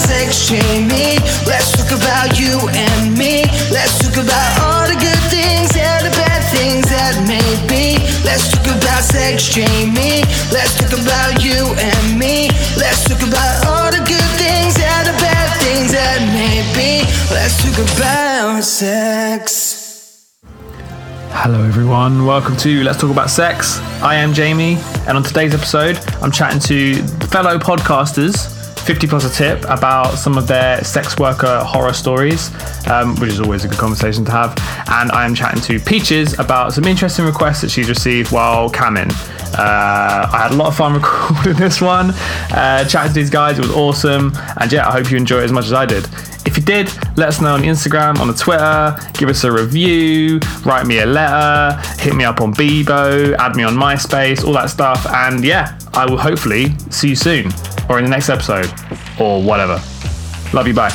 sex, Jamie. Let's talk about you and me. Let's talk about all the good things and the bad things that may be. Let's talk about sex, Jamie. Let's talk about you and me. Let's talk about all the good things and the bad things that may be. Let's talk about sex. Hello, everyone. Welcome to Let's Talk About Sex. I am Jamie, and on today's episode, I'm chatting to fellow podcasters, 50 plus a tip, about some of their sex worker horror stories, um, which is always a good conversation to have. And I am chatting to Peaches about some interesting requests that she's received while camming. Uh, I had a lot of fun recording this one, uh, chatting to these guys. It was awesome, and yeah, I hope you enjoy it as much as I did. If you did, let us know on Instagram, on the Twitter, give us a review, write me a letter, hit me up on Bebo, add me on MySpace, all that stuff. And yeah, I will hopefully see you soon or in the next episode or whatever. Love you, bye.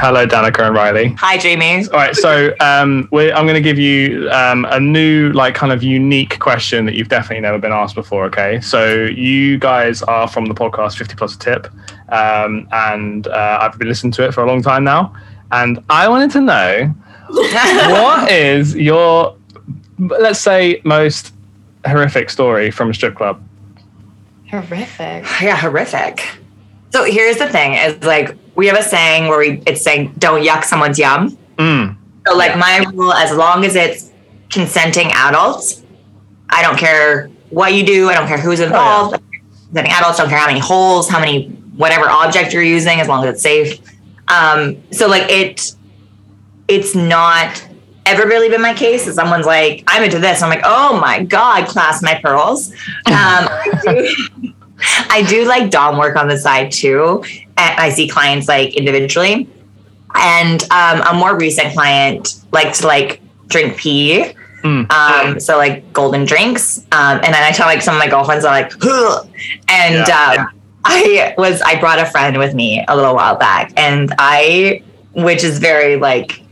Hello, Danica and Riley. Hi, Jamie. All right, so um, we're, I'm going to give you um, a new, like, kind of unique question that you've definitely never been asked before. Okay, so you guys are from the podcast 50 Plus a Tip, um, and uh, I've been listening to it for a long time now, and I wanted to know what is your, let's say, most horrific story from a strip club. Horrific. Yeah, horrific. So here's the thing: is like we have a saying where we it's saying don't yuck someone's yum. Mm. So like my rule, as long as it's consenting adults, I don't care what you do. I don't care who's involved. Consenting adults don't care how many holes, how many whatever object you're using, as long as it's safe. Um, so like it, it's not ever really been my case. is someone's like, I'm into this. I'm like, oh my god, class my pearls. Um, I do, I do like dom work on the side too, and I see clients like individually. And um, a more recent client likes to like drink pee. Mm. Um, so like golden drinks. Um, and then I tell like some of my girlfriends are like, "Ugh." and Yeah. um, I was I brought a friend with me a little while back, and I, which is very like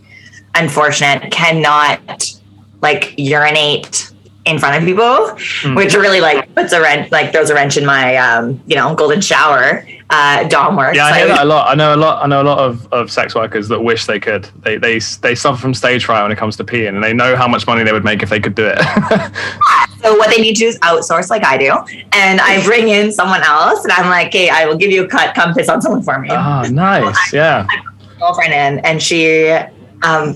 unfortunate, cannot like urinate in front of people, which really like puts a wrench, like throws a wrench in my um, you know golden shower uh, dom work. Yeah, I So hear that a lot. I know a lot. I know a lot of, of sex workers that wish they could. They, they they suffer from stage fright when it comes to peeing, and they know how much money they would make if they could do it. So what they need to do is outsource like I do, and I bring in someone else, and I'm like, "Hey, I will give you a cut. Come piss on someone for me." oh, nice. Yeah. girlfriend in, and she, um,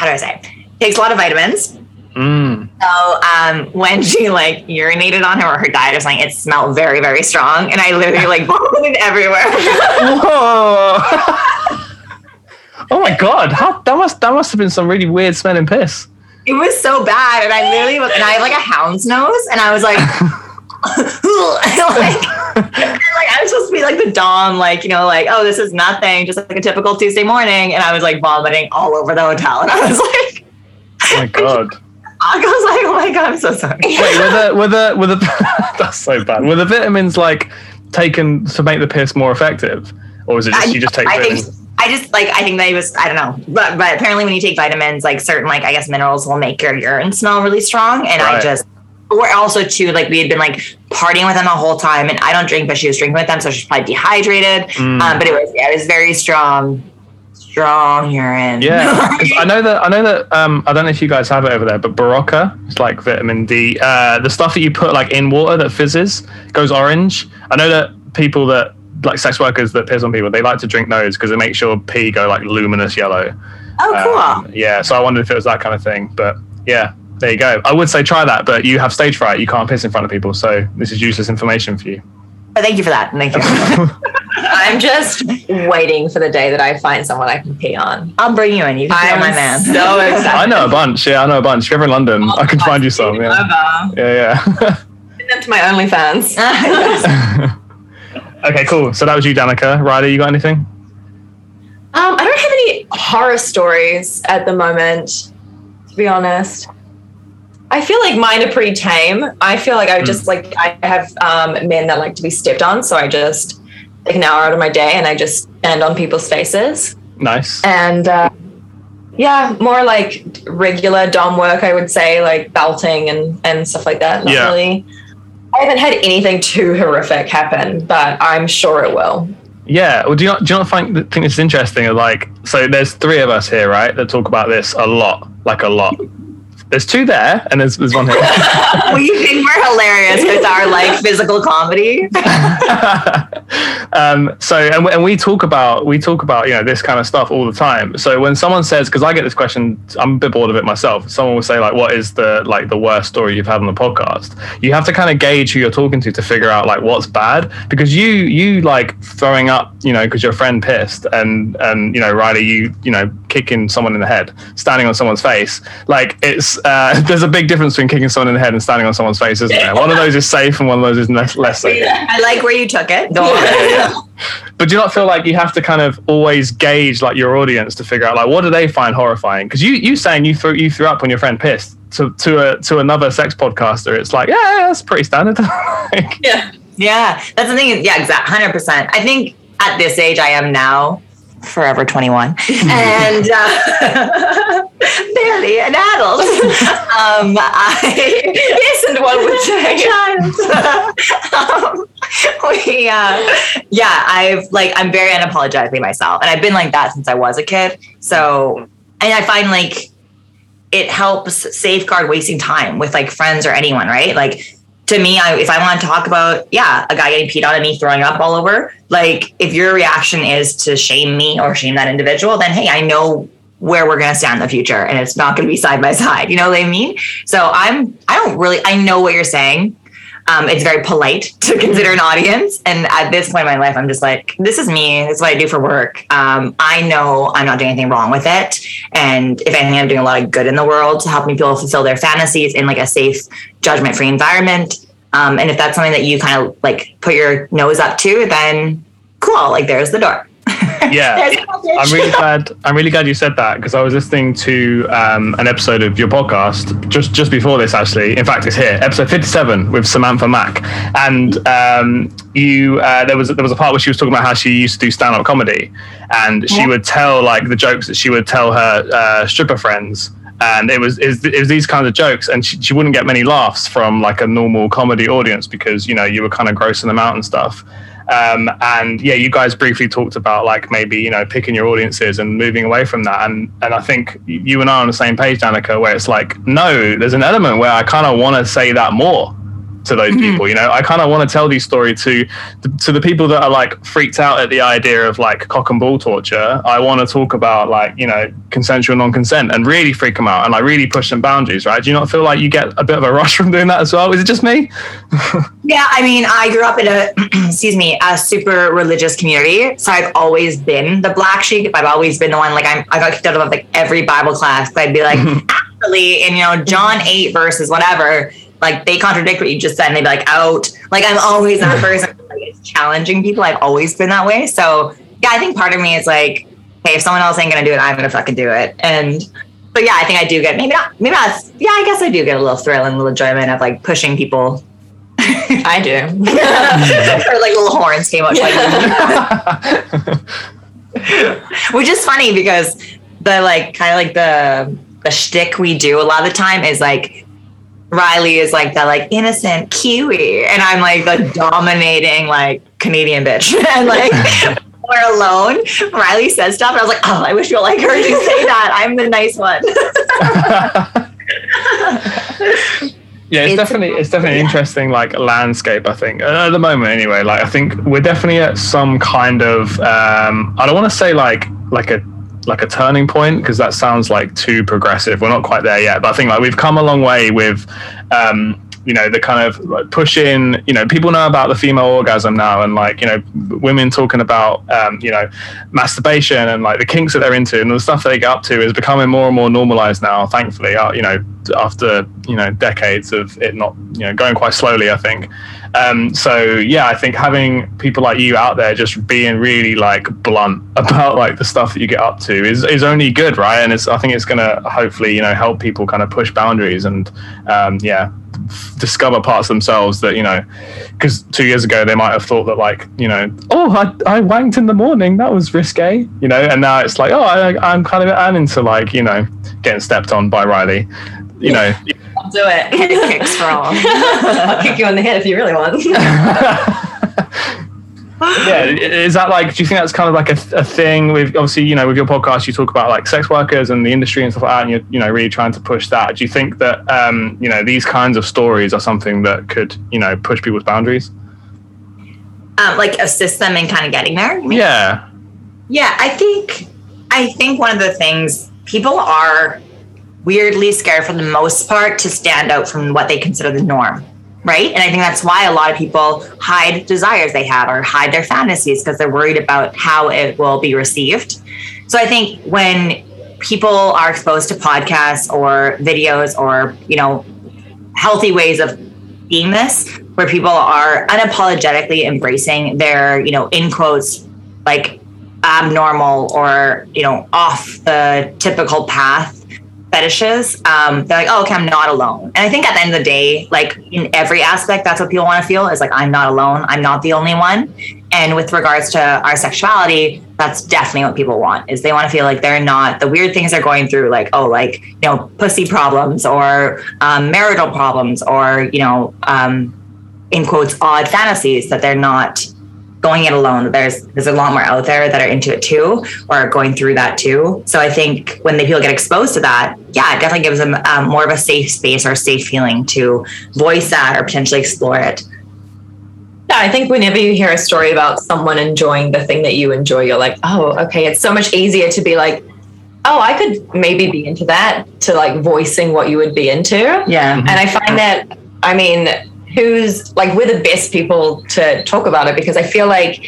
how do I say, takes a lot of vitamins. Mm. So um, when she like urinated on him or her diet or something, it smelled very very strong, and I literally like vomited everywhere. Whoa. oh my god! How that must that must have been some really weird smelling piss. it was so bad, and I literally was, and I have like a hound's nose, and I was like. like, like I was supposed to be like the dom, like you know, like oh, this is nothing, just like a typical Tuesday morning, and I was like vomiting all over the hotel, and I was like, Oh my god. I was like, oh my god, I'm so sorry. Wait, were the were the were the that's so bad. Were the vitamins like taken to make the piss more effective, or was it just I- you just take I think? I just like I think they was I don't know, but but apparently when you take vitamins, like certain like I guess minerals will make your urine smell really strong, and I just or also too like we had been like partying with them the whole time, and I don't drink, but she was drinking with them, so she's probably dehydrated. Mm. Um, but it was yeah, it was very strong, strong urine. yeah I know that I know that um, I don't know if you guys have it over there, but Berocca, it's like vitamin D. Uh, the stuff that you put like in water that fizzes goes orange. I know that people that like sex workers that piss on people, they like to drink those because it makes your pee go like luminous yellow. oh, cool. Um, yeah, so I wondered if it was that kind of thing, but yeah. There you go. I would say try that, but you have stage fright. You can't piss in front of people, so this is useless information for you. But thank you for that. Thank you. I'm just waiting for the day that I find someone I can pee on. I'll bring you in. You can be I'm my man. so excited. I know a bunch. Yeah, I know a bunch. If you're ever in London, I can find you some. Yeah, yeah. yeah. Send them to my OnlyFans. Okay, cool. So that was you, Danica. Riley, you got anything? Um, I don't have any horror stories at the moment, to be honest. I feel like mine are pretty tame. I feel like I just like I have um, men that like to be stepped on, so I just take an hour out of my day and I just stand on people's faces. Nice. And uh, Yeah, more like regular dom work, I would say, like belting and and stuff like that. Not Yeah. really. I haven't had anything too horrific happen, but I'm sure it will. Yeah. Well, do you not do you not think think this is interesting? Like, so there's three of us here, right, that talk about this a lot, like a lot. There's two there, and there's there's one here. we think we're hilarious with our like physical comedy. um, so and, we- and we talk about we talk about you know this kind of stuff all the time. So when someone says, because I get this question, I'm a bit bored of it myself. Someone will say like, "What is the like the worst story you've had on the podcast?" You have to kind of gauge who you're talking to to figure out like what's bad because you you like throwing up, you know, because your friend pissed, and and you know Riley, you you know kicking someone in the head, standing on someone's face. Like it's uh, there's a big difference between kicking someone in the head and standing on someone's face, isn't there? One of those is safe and one of those is less, less safe. I like where you took it. Go on. But do you not feel like you have to kind of always gauge like your audience to figure out like what do they find horrifying? Because you you saying you threw you threw up when your friend pissed to to a to another sex podcaster, it's like yeah, yeah that's pretty standard. Like, Yeah. Yeah, that's the thing. Yeah, exactly. Hundred percent. I think at this age I am now, forever twenty one, and uh, barely an adult. um, I and one would say. child. um, we, uh, yeah, I've like I'm very unapologetically myself, and I've been like that since I was a kid. So, and I find like it helps safeguard wasting time with like friends or anyone, right? Like to me, I, if I want to talk about, yeah, a guy getting peed on and me throwing up all over, like if your reaction is to shame me or shame that individual, then hey, I know where we're going to stand in the future and it's not going to be side by side. You know what I mean? So I'm, I don't really, I know what you're saying. Um, it's very polite to consider an audience. And at this point in my life, I'm just like, this is me. This is what I do for work. Um, I know I'm not doing anything wrong with it. And if anything, I'm doing a lot of good in the world to help people fulfill their fantasies in like a safe, judgment free environment. Um, and if that's something that you kind of like put your nose up to, then cool. Like there's the door. yeah. There's the message. I'm really glad. I'm really glad you said that because I was listening to um, an episode of your podcast just just before this. Actually, in fact, it's here, episode 57 with Samantha Mack, and um, you uh, there was there was a part where she was talking about how she used to do stand up comedy, and she Yeah. would tell like the jokes that she would tell her uh, stripper friends. And it was, it was it was these kinds of jokes, and she, she wouldn't get many laughs from like a normal comedy audience because you know you were kind of grossing them out and stuff. Um, and yeah, you guys briefly talked about like maybe you know picking your audiences and moving away from that. And and I think you and I are on the same page, Danica, where it's like no, there's an element where I kind of want to say that more to those mm-hmm. people. You know, I kind of want to tell these stories to to the people that are like freaked out at the idea of like cock and ball torture. I want to talk about like you know consensual non-consent and really freak them out and like really push some boundaries. Right? Do you not feel like you get a bit of a rush from doing that as well? Is it just me? Yeah, I mean, I grew up in a excuse me, a super religious community, so I've always been the black sheep. I've always been the one like I'm. I got kicked out of like every Bible class. I'd be like, actually, in you know John eight verses, whatever. Like they contradict what you just said, and they'd be like, out. Like I'm always that person. Like it's challenging people. I've always been that way. So yeah, I think part of me is like, hey, if someone else ain't gonna do it, I'm gonna fucking do it. And but yeah, I think I do get maybe not maybe not. Yeah, I guess I do get a little thrill and a little enjoyment of like pushing people I do. or like little horns came out, like, which is funny because the like kind of like the the shtick we do a lot of the time is like Riley is like the like innocent Kiwi, and I'm like the dominating like Canadian bitch, and like. We're alone. Riley says stuff, and I was like, "Oh, I wish you like heard you say that. I'm the nice one." Yeah, it's, It's- definitely it's definitely an interesting like landscape. I think at the moment, anyway. Like I think we're definitely at some kind of um, I don't want to say like like a like a turning point because that sounds like too progressive. We're not quite there yet, but I think like we've come a long way with. Um, you know the kind of like, push in you know people know about the female orgasm now and like you know women talking about um, you know masturbation and like the kinks that they're into and the stuff they get up to is becoming more and more normalized now thankfully uh, you know after you know decades of it not you know going quite slowly i think um, so yeah i think having people like you out there just being really like blunt about like the stuff that you get up to is, is only good right? And it's i think it's going to hopefully you know help people kind of push boundaries and um, yeah discover parts of themselves that you know because two years ago they might have thought that like you know oh I, I wanked in the morning. That was risque you know? And now it's like oh I, i'm kind of I'm into like you know getting stepped on by riley you know I'll do it. Head kicks for all. I'll kick you in the head if you really want. yeah is that like do you think that's kind of like a, a thing with obviously you know with your podcast you talk about like sex workers and the industry and stuff like that and you're you know really trying to push that do you think that um you know these kinds of stories are something that could you know push people's boundaries Um, like assist them in kind of getting there. you yeah Yeah, I think I think one of the things people are weirdly scared for the most part to stand out from what they consider the norm, right? And I think that's why a lot of people hide desires they have or hide their fantasies because they're worried about how it will be received. So I think when people are exposed to podcasts or videos or, you know, healthy ways of being this where people are unapologetically embracing their, you know, in quotes, like abnormal or, you know, off the typical path fetishes. Um, they're like, oh, okay, I'm not alone. And I think at the end of the day, like in every aspect, that's what people want to feel is like, I'm not alone. I'm not the only one. And with regards to our sexuality, that's definitely what people want is they want to feel like they're not the weird things they're going through, like, oh, like, you know, pussy problems or um, marital problems or, you know, um, in quotes, odd fantasies that they're not going it alone. There's there's a lot more out there that are into it too, or are going through that too. So I think when they people get exposed to that, yeah, it definitely gives them um, more of a safe space or a safe feeling to voice that or potentially explore it. Yeah, I think whenever you hear a story about someone enjoying the thing that you enjoy, you're like, oh, okay. It's so much easier to be like, oh, I could maybe be into that, to like voicing what you would be into. Yeah, And I find that, I mean, who's like, we're the best people to talk about it because I feel like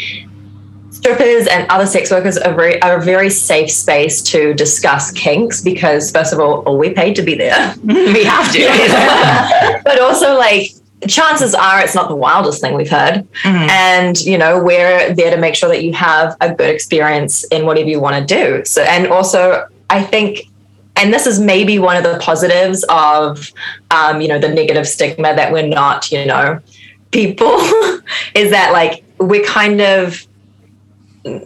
strippers and other sex workers are very are a very safe space to discuss kinks because first of all, oh, we paid to be there. we have to. but also like chances are it's not the wildest thing we've heard Mhm. and you know we're there to make sure that you have a good experience in whatever you want to do so and also i think and this is maybe one of the positives of um, you know the negative stigma that we're not you know people is that like we're kind of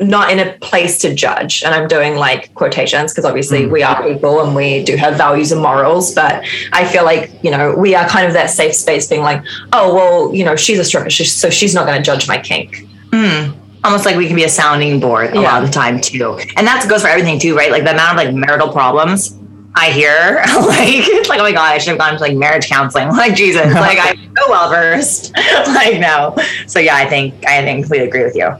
not in a place to judge. And i'm doing like quotations because obviously we are people and we do have values and morals but i feel like you know we are kind of that safe space being like oh well you know she's a stripper so she's not going to judge my kink. Hmm. Almost like we can be a sounding board a lot of the time too, and that goes for everything too, right? Like the amount of like marital problems I hear, like it's like oh my god, I should have gone to like marriage counseling. Like Jesus, like I'm so well versed. like no, so yeah, I think I think completely agree with you.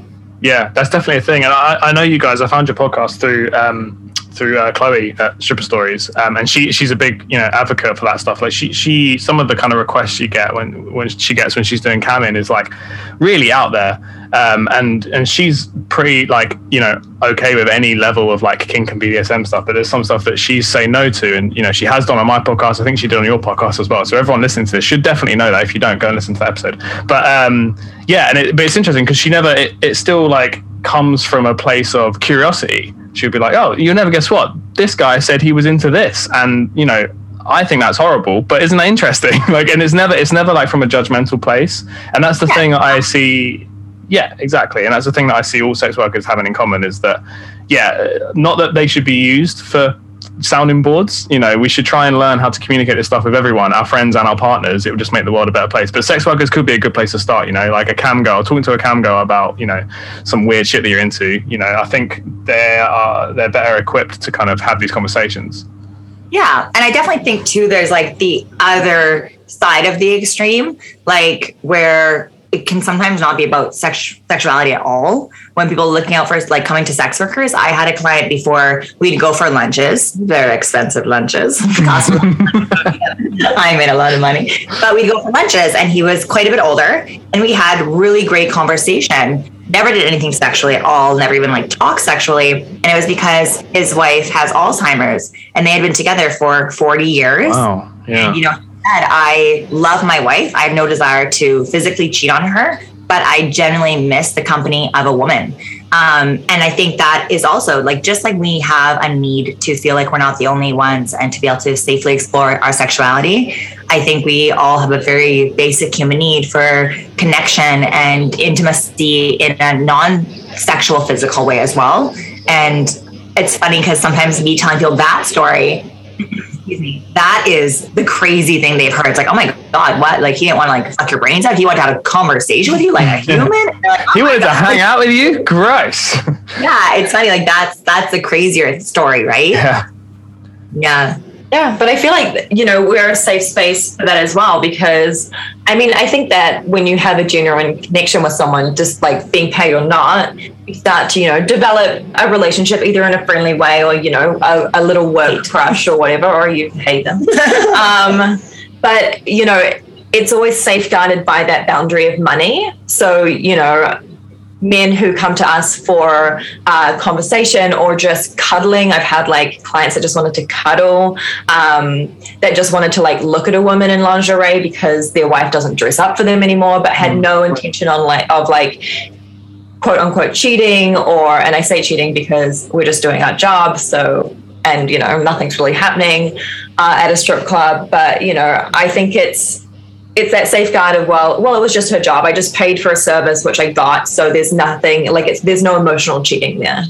Yeah, that's definitely a thing. And I, I know you guys. I found your podcast through um, through uh, Chloe at Stripper Stories, um, and she she's a big you know advocate for that stuff. Like she she some of the kind of requests you get when when she gets when she's doing camming is like really out there, um, and and she's pretty like you know okay with any level of like kink and BDSM stuff. But there's some stuff that she's say no to, and you know she has done on my podcast. I think she did on your podcast as well. So everyone listening to this should definitely know that. If you don't, go and listen to the episode. But um, yeah, and it, but it's interesting because she never it, it still like comes from a place of curiosity. She'd be like, "Oh, you'll never guess what? This guy said he was into this," and you know, I think that's horrible, but isn't that interesting? like, and it's never it's never like from a judgmental place, and that's the Yeah. thing I see. Yeah, exactly, and that's the thing that I see all sex workers having in common is that, yeah, not that they should be used for sounding boards. You know, we should try and learn how to communicate this stuff with everyone, our friends and our partners. It would just make the world a better place. But sex workers could be a good place to start. You know, like a cam girl talking to a cam girl about you know some weird shit that you're into. You know, I think they are uh, they're better equipped to kind of have these conversations. Yeah, and I definitely think too. There's like the other side of the extreme, like where it can sometimes not be about sex sexuality at all. When people are looking out for like coming to sex workers, I had a client before we'd go for lunches, very expensive lunches. I made a lot of money, but we'd go for lunches, and he was quite a bit older, and we had really great conversation. Never did anything sexually at all. Never even like talk sexually, and it was because his wife has Alzheimer's, and they had been together for forty years Wow. Yeah. you know, said, I love my wife. I have no desire to physically cheat on her, but I genuinely miss the company of a woman. Um, and I think that is also like just like we have a need to feel like we're not the only ones and to be able to safely explore our sexuality. I think we all have a very basic human need for connection and intimacy in a non sexual physical way as well. And it's funny because sometimes me telling people that story excuse me, that is the crazy thing they've heard. It's like, oh my god, what? Like he didn't want to like fuck your brains out. He wanted to have a conversation with you, like a human. Like, oh He wanted to hang out with you? Gross. Yeah, it's funny. Like that's that's the crazier story, right? yeah. Yeah. Yeah, but I feel like you know we're a safe space for that as well because I mean I think that when you have a genuine connection with someone, just like being paid or not, you start to you know develop a relationship either in a friendly way or you know a, a little work crush or whatever, or you hate them. um, but you know it's always safeguarded by that boundary of money. So you know men who come to us for uh, conversation or just cuddling. I've had like clients that just wanted to cuddle, um, that just wanted to like look at a woman in lingerie because their wife doesn't dress up for them anymore, but had no intention on like of like quote unquote cheating or and I say cheating because we're just doing our job. So and you know nothing's really happening uh, at a strip club, but you know I think it's it's that safeguard of well well it was just her job i just paid for a service which i got so there's nothing like it's there's no emotional cheating there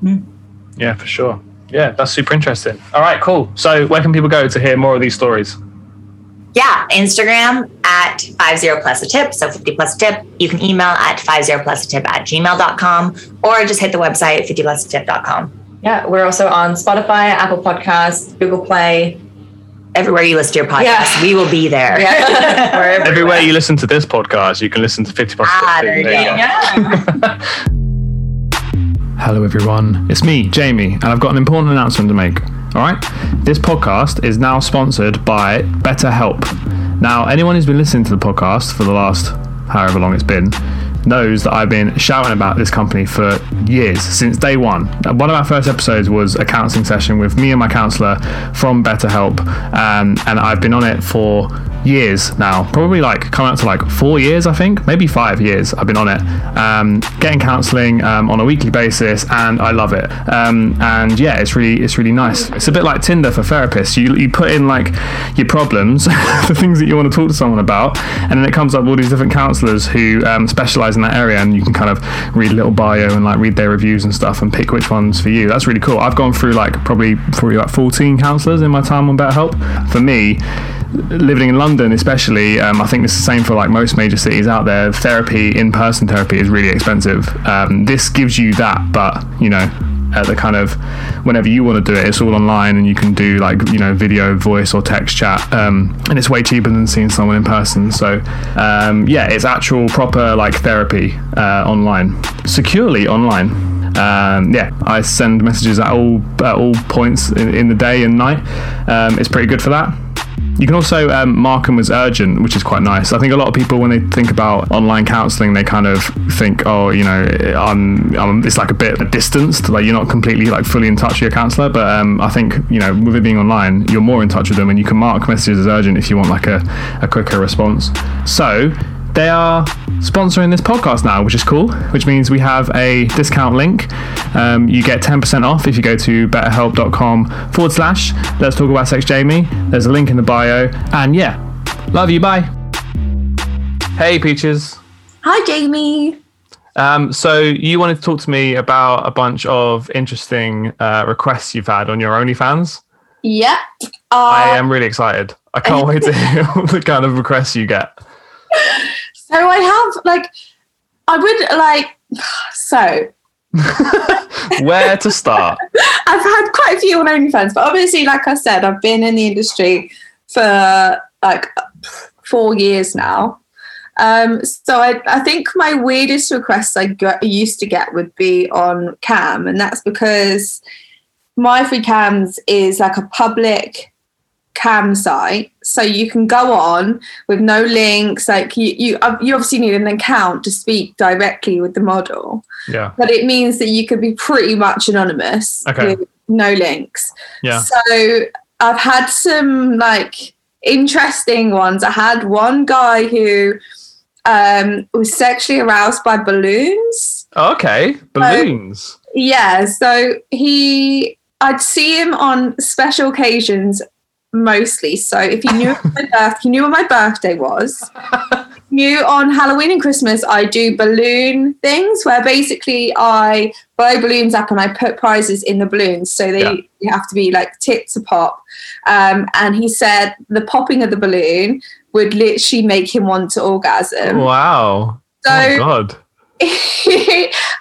Hmm. Yeah, for sure. Yeah, that's super interesting. All right, cool. So, where can people go to hear more of these stories? Yeah. Instagram at 50 plus a tip. So 50 plus a tip. You can email at 50 plus a tip at gmail.com or just hit the website 50 plus a tip.com. yeah we're also on spotify apple podcasts google play Everywhere you listen to your podcast, Yeah. we will be there. yeah We're Everywhere you listen to this podcast, you can listen to 50 plus. Ah, 50. there you go. go. yeah Hello, everyone. It's me, Jamie, and I've got an important announcement to make. All right? This podcast is now sponsored by BetterHelp. Now, anyone who's been listening to the podcast for the last however long it's been knows that I've been shouting about this company for years, since day one. One of our first episodes was a counseling session with me and my counselor from BetterHelp, um, and I've been on it for years now, probably like coming up to like four years, I think, maybe five years. I've been on it, um, getting counselling um, on a weekly basis, and I love it. Um, and yeah, it's really it's really nice. It's a bit like Tinder for therapists. You you put in like your problems, the things that you want to talk to someone about, and then it comes up all these different counsellors who um, specialise in that area, and you can kind of read a little bio and like read their reviews and stuff, and pick which ones for you. That's really cool. I've gone through like probably probably like 14 counsellors in my time on BetterHelp. For me, living in London, especially, um, I think it's the same for like most major cities out there. Therapy, in-person therapy, is really expensive. Um, this gives you that, but you know, at the kind of whenever you want to do it, it's all online, and you can do like you know video, voice, or text chat, um, and it's way cheaper than seeing someone in person. So um, yeah, it's actual proper like therapy uh, online, securely online. Um, yeah, I send messages at all at all points in, in the day and night. Um, it's pretty good for that. You can also um, mark them as urgent, which is quite nice. I think a lot of people, when they think about online counselling, they kind of think, oh, you know, I'm, I'm, it's like a bit distanced, like you're not completely like fully in touch with your counsellor. But um, I think you know, with it being online, you're more in touch with them, and you can mark messages as urgent if you want like a, a quicker response. So they are sponsoring this podcast now, which is cool, which means we have a discount link. Um, you get 10% off if you go to betterhelp.com forward slash let's talk about sex Jamie. There's a link in the bio. And yeah, love you. Bye. Hey, Peaches. Hi, Jamie. Um, so you wanted to talk to me about a bunch of interesting uh, requests you've had on your OnlyFans. Yep. I Uh, am really excited. I can't wait to hear the kind of requests you get. So I have like, I would like, so Where to start? I've had quite a few on OnlyFans, but obviously, like I said, I've been in the industry for like four years now. Um, so I, I think my weirdest requests I got, used to get would be on Cam, and that's because MyFreeCams is like a public cam site, so you can go on with no links. Like you, you, uh, you obviously need an account to speak directly with the model Yeah. but it means that you could be pretty much anonymous Okay. with no links. Yeah. So I've had some like interesting ones. I had one guy who um, was sexually aroused by balloons. Okay, balloons. Yeah, so he, I'd see him on special occasions mostly. So if he knew my birth, he knew when my birthday was. knew on Halloween and Christmas, I do balloon things where basically I blow balloons up and I put prizes in the balloons, so they Yeah. have to be like tip to pop. Um, and he said the popping of the balloon would literally make him want to orgasm. wow. So oh God.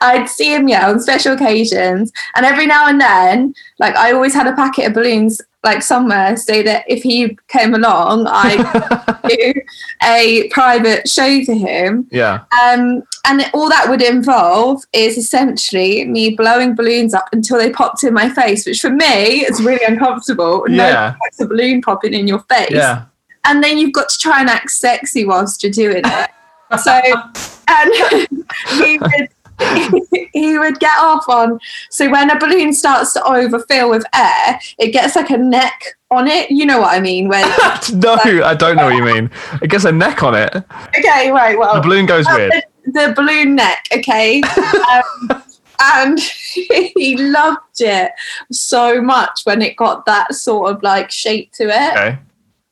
I'd see him, yeah, on special occasions. And every now and then, like I always had a packet of balloons like somewhere so that if he came along, I do a private show to him. Yeah. Um, and all that would involve is essentially me blowing balloons up until they popped in my face, which for me is really uncomfortable. Yeah. No a balloon popping in your face Yeah. and then you've got to try and act sexy whilst you're doing it. So, and he would he would get off on. So when a balloon starts to overfill with air, it gets like a neck on it. You know what I mean? Where no, I don't know what you mean. It gets a neck on it. okay, right, well, The balloon goes weird. the, the balloon neck, okay. Um, and he loved it so much when it got that sort of like shape to it. Okay.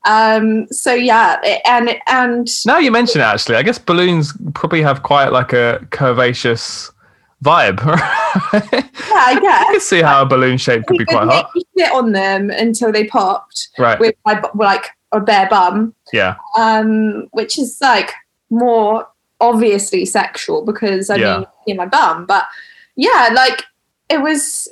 Um, so yeah, and and Now you mention it, actually, I guess balloons probably have quite like a curvaceous vibe. I yeah, I guess. can see how a balloon shape could be quite hot. sit on them until they popped Right. with my like a bare bum, Yeah. um, which is like more obviously sexual because I Yeah. mean, in my bum, but yeah, like it was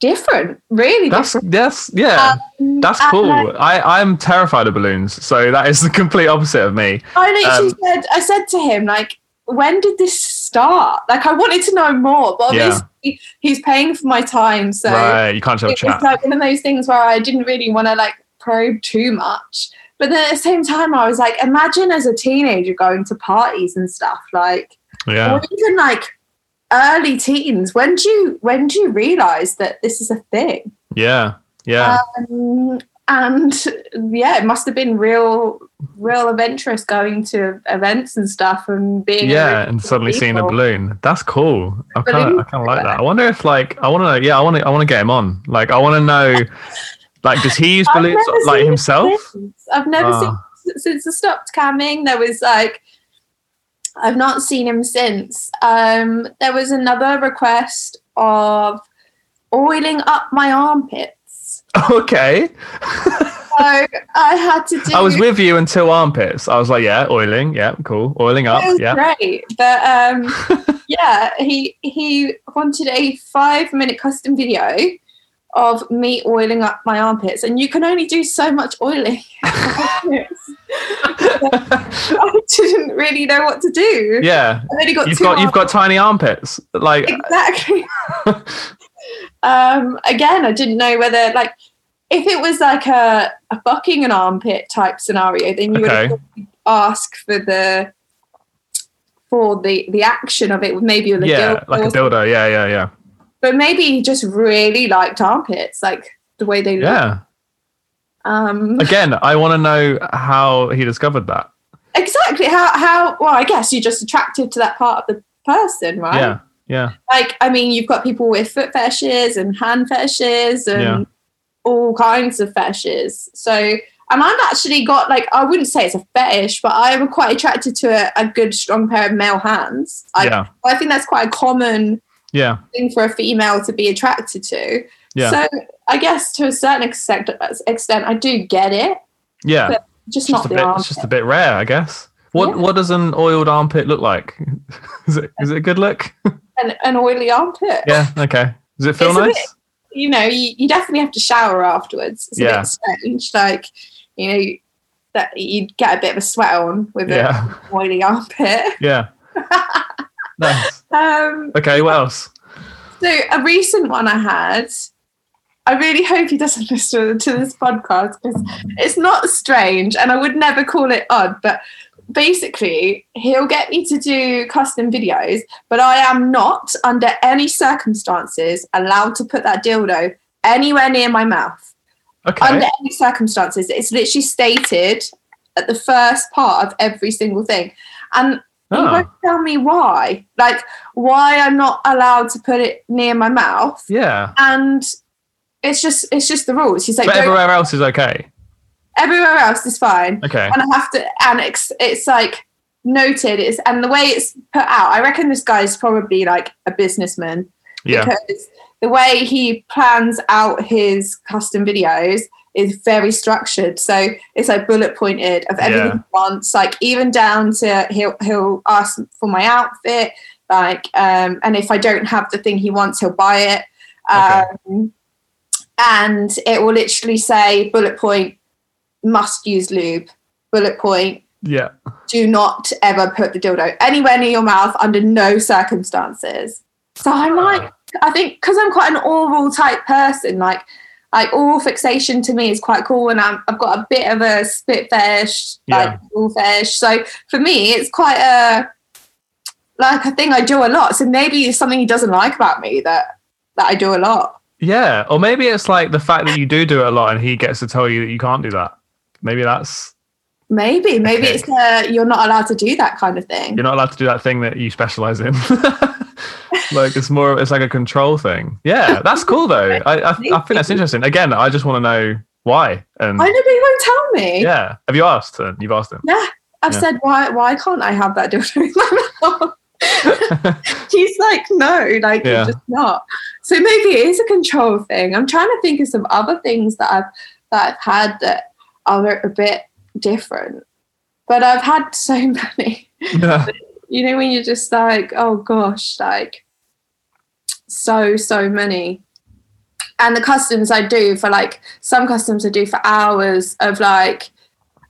different, really That's different. that's yeah. Um, That's cool. I, I, I'm terrified of balloons, so that is the complete opposite of me. I literally Um, said, I said to him, like, when did this start? Like, I wanted to know more, but Yeah. obviously he's paying for my time, so right, you can't have a it chat. like one of those things where I didn't really want to like probe too much. But then at the same time, I was like, imagine as a teenager going to parties and stuff, like, Yeah, or even like early teens. When do you when do you realize that this is a thing? yeah, yeah. Um, and yeah, it must have been real, real adventurous going to events and stuff and being yeah, and suddenly seeing a balloon. That's cool. I kind of, I kind of like that. I wonder if, like, I want to know. Yeah, I want to, I want to get him on. Like, I want to know, like, does he use balloons like himself? I've never Ah. seen since I stopped camming. There was like, I've not seen him since. Um, there was another request of oiling up my armpits. Okay. So I had to do. I was with you until armpits. I was like, yeah, oiling. Yeah, cool. Oiling up. Yeah. great, but um, yeah, he he wanted a five minute custom video of me oiling up my armpits, and you can only do so much oiling. I didn't really know what to do. Yeah. Got You've got you've got tiny armpits. Like exactly. um, again, I didn't know whether like if it was like a, a fucking an armpit type scenario, then you Okay. would ask for the for the the action of it, maybe with a yeah, dildo like a dildo. Yeah, yeah, yeah. But maybe he just really liked armpits, like the way they look. Yeah. Um, Again, I want to know how he discovered that. exactly. How how well, I guess you're just attracted to that part of the person, right? Yeah. Yeah. Like, I mean, you've got people with foot fetishes and hand fetishes and Yeah. all kinds of fetishes. So, and I've actually got like I wouldn't say it's a fetish, but I'm quite attracted to a, a good, strong pair of male hands. I, Yeah. I think that's quite a common Yeah. thing for a female to be attracted to. Yeah. So I guess to a certain extent, extent I do get it, Yeah. but just It's not a the bit. It's just a bit rare, I guess. What Yeah. What does an oiled armpit look like? is it Is it a good look? an, an oily armpit. yeah. Okay. Does it feel It's nice? bit- You know, you, you definitely have to shower afterwards. It's a Yeah. bit strange. Like, you know, that you'd get a bit of a sweat on with Yeah. an oily armpit. Yeah. nice. Um, Okay. What else? so a recent one I had. I really hope he doesn't listen to this podcast because it's not strange and I would never call it odd, but basically he'll get me to do custom videos, but I am not under any circumstances allowed to put that dildo anywhere near my mouth. Okay. Under any circumstances. It's literally stated at the first part of every single thing. And Oh. won't tell me why, like why I'm not allowed to put it near my mouth, Yeah. and it's just it's just the rules. He's like, But everywhere else is okay. everywhere else is fine, Okay. and I have to, and it's it's like noted. It's and the way it's put out. I reckon this guy's probably like a businessman Yeah. because the way he plans out his custom videos is very structured. So it's like bullet pointed of everything Yeah. he wants, like even down to he'll he'll ask for my outfit, like um, and if I don't have the thing he wants, he'll buy it. Um, and it will literally say bullet point must use lube, bullet point Yeah. do not ever put the dildo anywhere near your mouth under no circumstances. So I'm like, I think because I'm quite an oral type person, like like oral fixation to me is quite cool, and I'm, I've got a bit of a spit fetish, like oral fetish. So for me, it's quite a like a thing I do a lot. So maybe it's something he doesn't like about me that that I do a lot. Yeah. Or maybe it's like the fact that you do do it a lot and he gets to tell you that you can't do that. Maybe that's Maybe maybe Okay. it's uh, you're not allowed to do that kind of thing. you're not allowed to do that thing that you specialize in. like it's more it's like a control thing. Yeah, that's cool though. I I, I think that's interesting. Again, I just want to know why. And I know, but he won't tell me. yeah, have you asked? Uh, You've asked him. Yeah, I've Yeah. said why why can't I have that dildo in my mouth? He's like, no, like Yeah. just not. So maybe it is a control thing. I'm trying to think of some other things that I've that I've had that are a bit different. But I've had so many. Yeah. You know, when you're just like, oh gosh, like so, so many. And the customs I do for like some customs I do for hours of like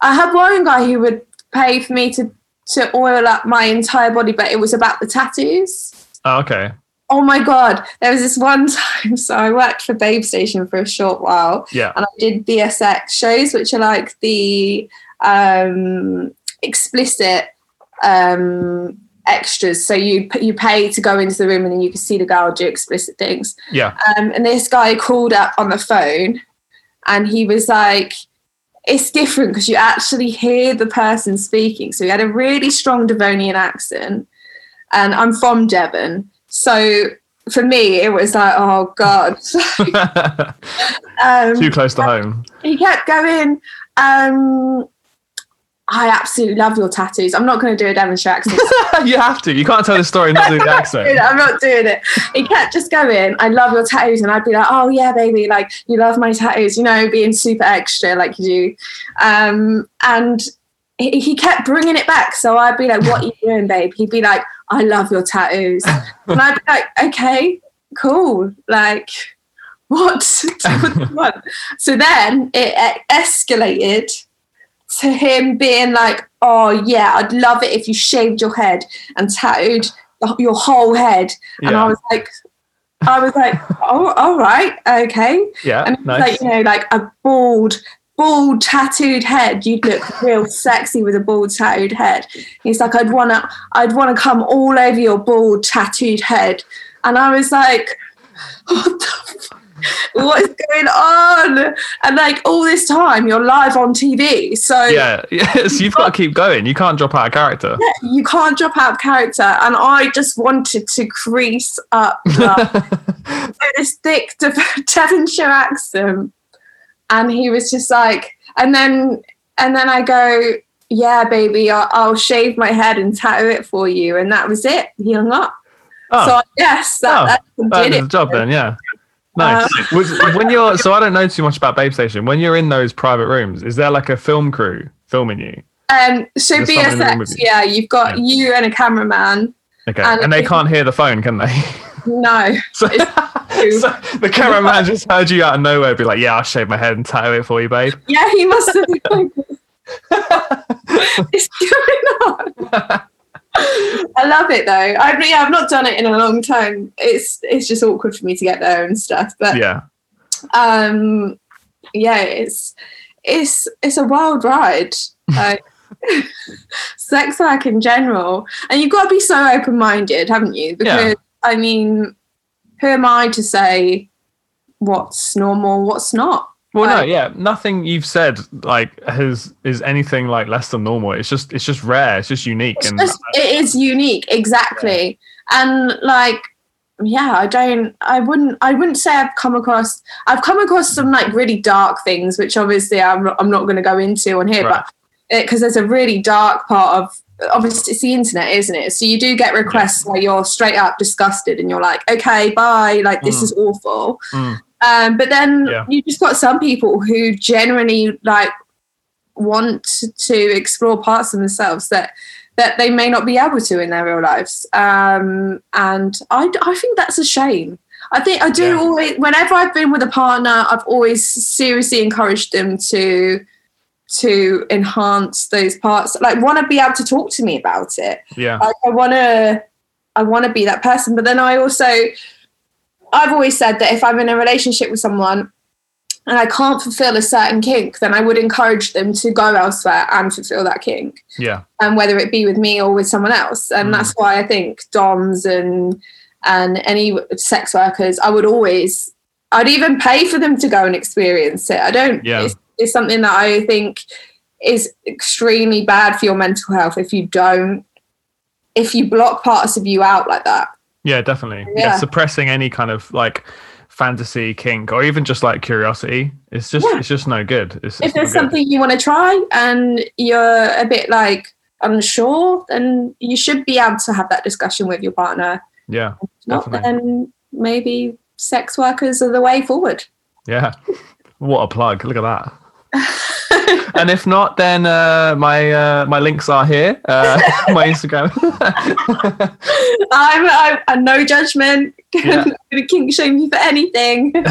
I had one guy who would pay for me to to oil up my entire body, but it was about the tattoos. Oh, okay. Oh my god! There was this one time, so I worked for Babe Station for a short while, Yeah. and I did BSX shows, which are like the um, explicit um, extras. So you you pay to go into the room, and then you can see the girl do explicit things. Yeah. Um, and this guy called up on the phone, and he was like, "It's different because you actually hear the person speaking." So he had a really strong Devonian accent, and I'm from Devon, so for me it was like, "Oh God." um, Too close to home. he kept going. Um, I absolutely love your tattoos. I'm not going to do a Devonshire accent. you have to. You can't tell the story and not do the accent. I'm not doing it. He kept just going, I love your tattoos. And I'd be like, oh, yeah, baby, like, you love my tattoos, you know, being super extra like you do. Um, and he, he kept bringing it back. So I'd be like, what are you doing, babe? He'd be like, I love your tattoos. and I'd be like, okay, cool. Like, what? what do you want? So then it escalated to him being like, oh, yeah, I'd love it if you shaved your head and tattooed the- your whole head. And Yeah. I was like, I was like, oh, all right, okay. Yeah. And Nice. like, you know, like a bald, bald tattooed head. You'd look real sexy with a bald tattooed head. He's like, I'd wanna, I'd wanna come all over your bald tattooed head. And I was like, what the what is going on? And like all this time, you're live on TV, so yeah. Yes. You've got to keep going. You can't drop out of character. you can't drop out of character. And I just wanted to crease up like, this thick Dev- Devonshire accent. And he was just like, and then, and then I go, yeah, baby, I'll, I'll shave my head and tattoo it for you. And that was it. He hung up. Oh. So yes, that, Oh, that That did it. the job then, yeah. Nice. Uh, Was- when you're so I don't know too much about Babe Station. When you're in those private rooms, is there like a film crew filming you? Um, so There's someone in the room with BSX, you. yeah, you've got you and a cameraman. Okay, And and, they can't hear the phone, can they? No, so, It's so the cameraman just heard you out of nowhere, be like, "Yeah, I'll shave my head and tie it for you, babe." yeah, he must have been like, what's going on? I love it though. I mean, I've not done it in a long time. It's it's just awkward for me to get there and stuff. But Yeah, um, yeah, it's it's it's a wild ride. Like sex work in general, and you've got to be so open minded, haven't you? Because I mean, who am I to say what's normal, what's not? Well, no, yeah, nothing you've said like has is anything like less than normal. It's just it's just rare. It's just unique, It's and just, it is unique, exactly. And like, yeah, I don't, I wouldn't, I wouldn't say I've come across, I've come across some like really dark things, which obviously I'm, not- I'm not going to go into on here, Right. but because there's a really dark part of, obviously it's the internet, isn't it? So you do get requests where you're straight up disgusted and you're like, okay, bye, like this Mm. is awful. Mm. Um, but then Yeah. you just got some people who genuinely like want to explore parts of themselves that that they may not be able to in their real lives. Um, and I, I think that's a shame. I think I do Yeah. always, whenever I've been with a partner, I've always seriously encouraged them to to enhance those parts. Like, want to be able to talk to me about it. yeah, Like, I want to, I want to be that person. But then I also, I've always said that if I'm in a relationship with someone and I can't fulfill a certain kink, then I would encourage them to go elsewhere and fulfill that kink yeah, and whether it be with me or with someone else. And Mm. that's why I think DOMs and and any sex workers, I would always, I'd even pay for them to go and experience it. I don't. Yeah. It's, it's something that I think is extremely bad for your mental health if you don't, if you block parts of you out like that. yeah, definitely. Yeah. Yeah. suppressing any kind of like fantasy kink or even just like curiosity, it's just Yeah. it's just no good. It's, if there's good. something you want to try and you're a bit like unsure, then you should be able to have that discussion with your partner. yeah, If not, Definitely. then maybe sex workers are the way forward. yeah. what a plug! Look at that. and if not, then uh, my uh, my links are here. Uh, my Instagram. I'm, I'm, I'm no judgment. Yeah. I'm gonna kink shame you for anything. What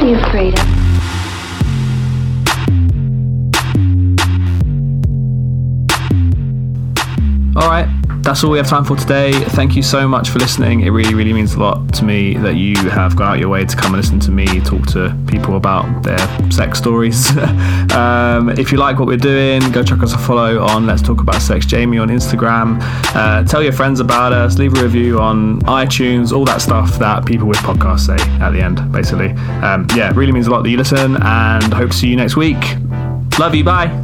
are you afraid of? All right, that's all we have time for today. Thank you so much for listening. It really, really means a lot to me that you have gone out your way to come and listen to me talk to people about their sex stories. um, if you like what we're doing, go check us a follow on Let's Talk About Sex Jamie on Instagram. Uh, tell your friends about us. Leave a review on iTunes. All that stuff that people with podcasts say at the end, basically. Um, yeah, it really means a lot that you listen, and hope to see you next week. Love you. Bye.